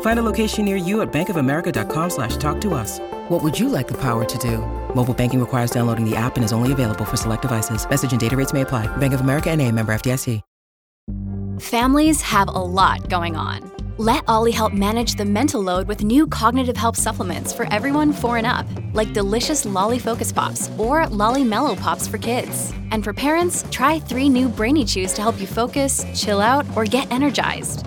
Find a location near you at bankofamerica.com slash talk to us. What would you like the power to do? Mobile banking requires downloading the app and is only available for select devices. Message and data rates may apply. Bank of America and a member FDIC. Families have a lot going on. Let OLLY help manage the mental load with new cognitive help supplements for everyone four and up, like delicious Lolly Focus Pops or Lolly Mellow Pops for kids. And for parents, try three new Brainy Chews to help you focus, chill out, or get energized.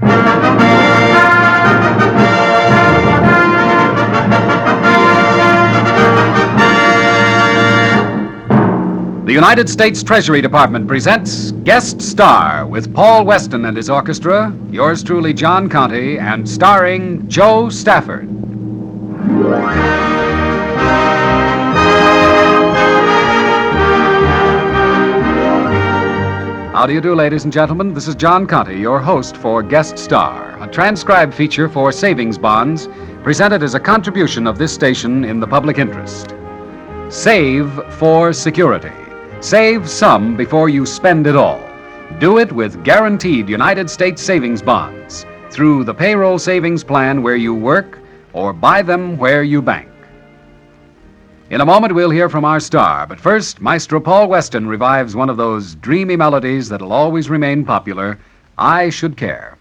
The United States Treasury Department presents Guest Star with Paul Weston and his orchestra, yours truly, John Conte, and starring Jo Stafford. How do you do, ladies and gentlemen? This is John Conte, your host for Guest Star, a transcribed feature for savings bonds presented as a contribution of this station in the public interest. Save for security. Save some before you spend it all. Do it with guaranteed United States savings bonds through the payroll savings plan where you work or buy them where you bank. In a moment, we'll hear from our star, but first, Maestro Paul Weston revives one of those dreamy melodies that'll always remain popular I Should Care.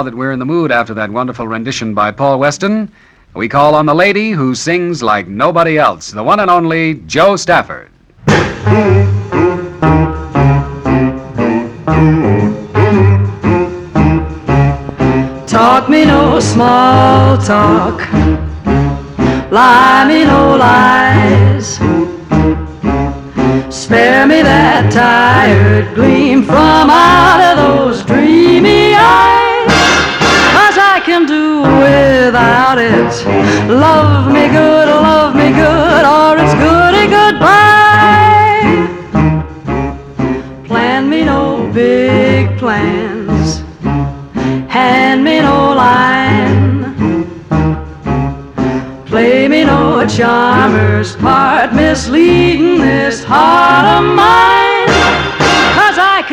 Now that we're in the mood after that wonderful rendition by Paul Weston, we call on the lady who sings like nobody else, the one and only Jo Stafford. Talk me no small talk, lie me no lies. Spare me that tired gleam from out of those dreamy eyes. I can do without it. Love me good, oh, love me good, or it's goody eh, goodbye. Plan me no big plans, hand me no line. Play me no charmer's part, misleading this heart of mine.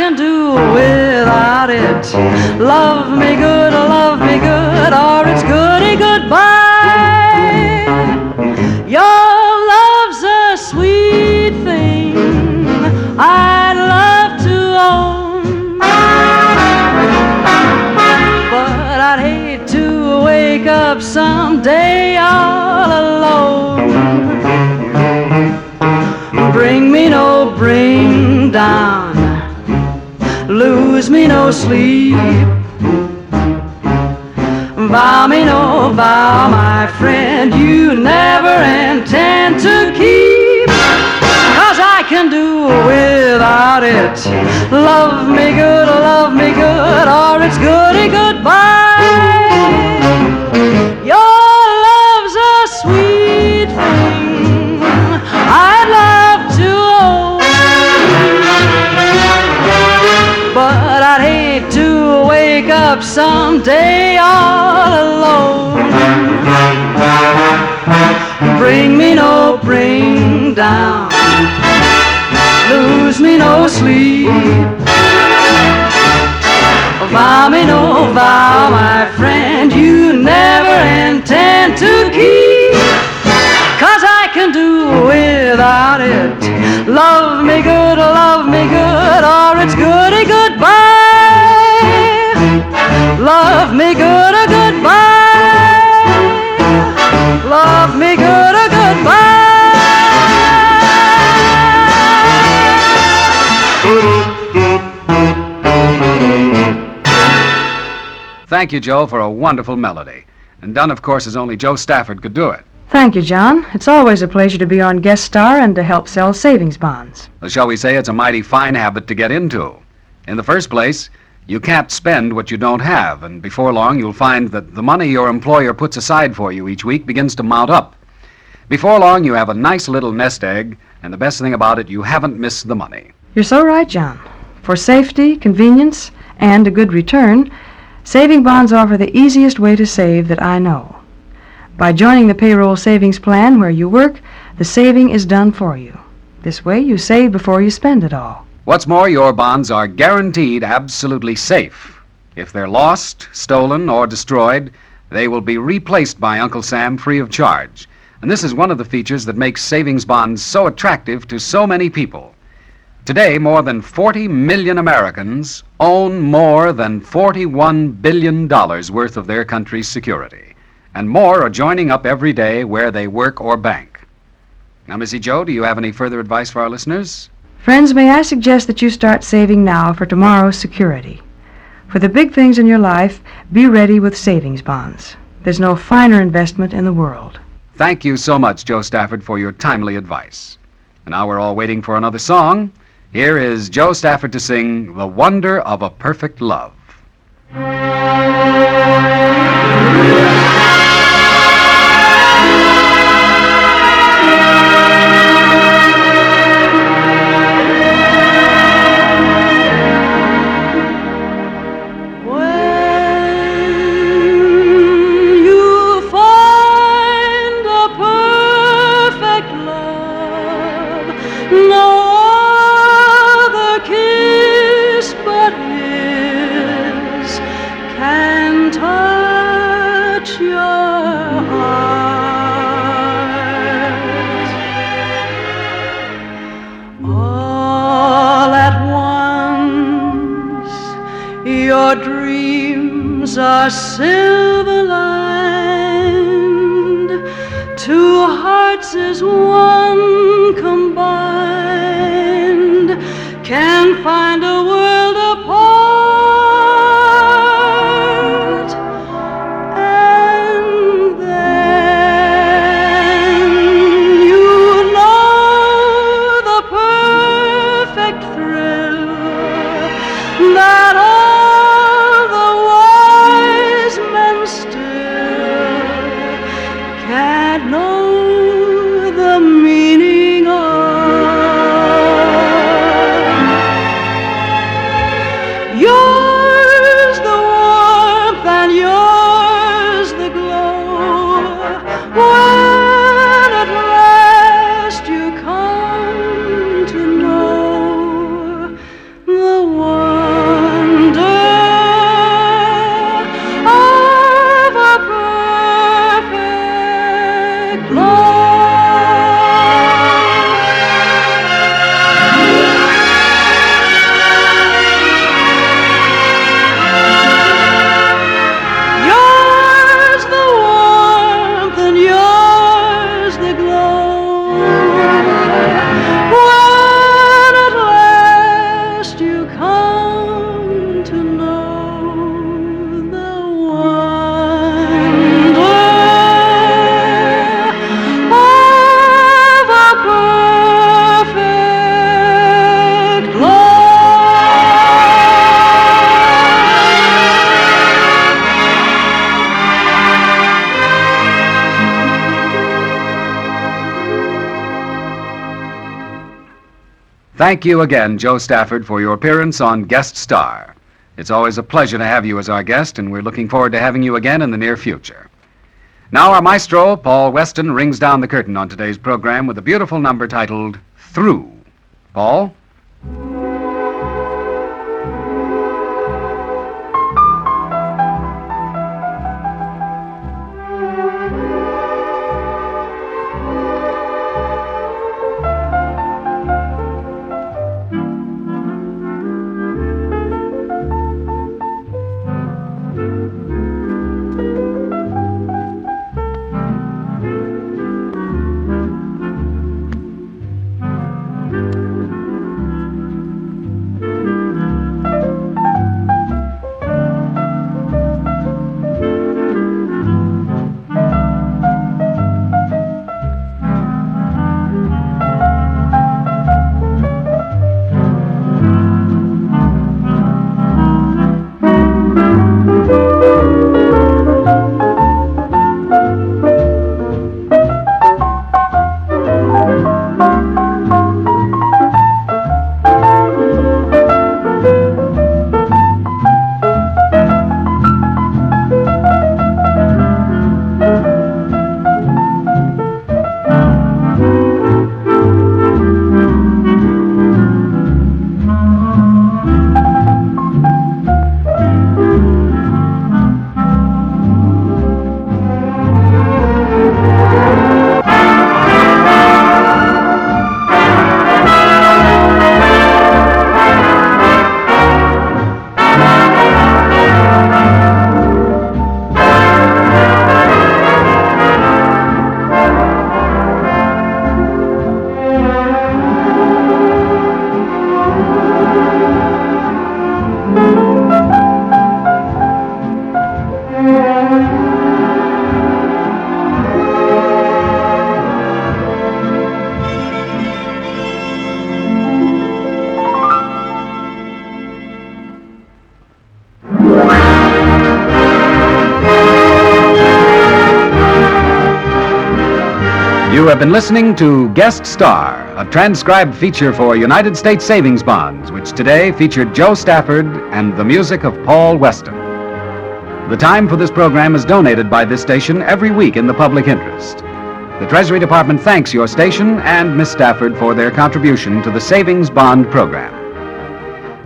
I do without it. Love me good, or love me good, or it's goody goodbye. Your love's a sweet thing I'd love to own. But I'd hate to wake up someday all alone. Bring me no bring down, lose me no sleep. Vow me no vow, my friend, you never intend to keep. Cause I can do without it. Love me good, oh, love me good, or it's goody goodbye. Down, lose me no sleep. Vow me no vow, my friend, you never intend to keep. Cause I can do without it. Love me good, love me good, or it's goody goodbye. Love me good, Thank you, Jo, for a wonderful melody. And done, of course, as only Jo Stafford could do it. Thank you, John. It's always a pleasure to be on Guest Star and to help sell savings bonds. Well, shall we say it's a mighty fine habit to get into? In the first place, you can't spend what you don't have, and before long you'll find that the money your employer puts aside for you each week begins to mount up. Before long, you have a nice little nest egg, and the best thing about it, you haven't missed the money. You're so right, John. For safety, convenience, and a good return, saving bonds offer the easiest way to save that I know. By joining the payroll savings plan where you work, the saving is done for you. This way, you save before you spend it all. What's more, your bonds are guaranteed absolutely safe. If they're lost, stolen, or destroyed, they will be replaced by Uncle Sam free of charge. And this is one of the features that makes savings bonds so attractive to so many people. Today, more than 40 million Americans own more than $41 billion worth of their country's security. And more are joining up every day where they work or bank. Now, Missy Jo, do you have any further advice for our listeners? Friends, may I suggest that you start saving now for tomorrow's security? For the big things in your life, be ready with savings bonds. There's no finer investment in the world. Thank you so much, Jo Stafford, for your timely advice. And now we're all waiting for another song. Here is Jo Stafford to sing The Wonder of a Perfect Love. passer Thank you again, Jo Stafford, for your appearance on Guest Star. It's always a pleasure to have you as our guest, and we're looking forward to having you again in the near future. Now, our maestro, Paul Weston, rings down the curtain on today's program with a beautiful number titled Through. Paul? Have been listening to Guest Star, a transcribed feature for United States Savings Bonds, which today featured Jo Stafford and the music of Paul Weston. The time for this program is donated by this station every week in the public interest. The Treasury Department thanks your station and Miss Stafford for their contribution to the Savings Bond program.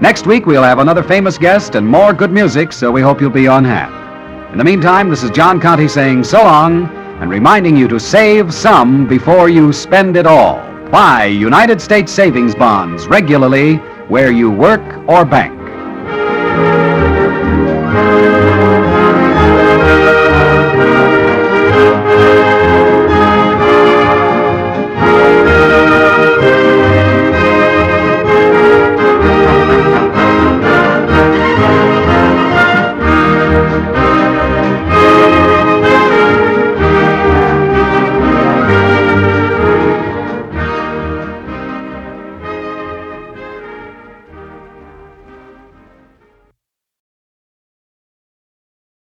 Next week, we'll have another famous guest and more good music, so we hope you'll be on hand. In the meantime, this is John Conte saying so long and reminding you to save some before you spend it all. Buy United States savings bonds regularly where you work or bank.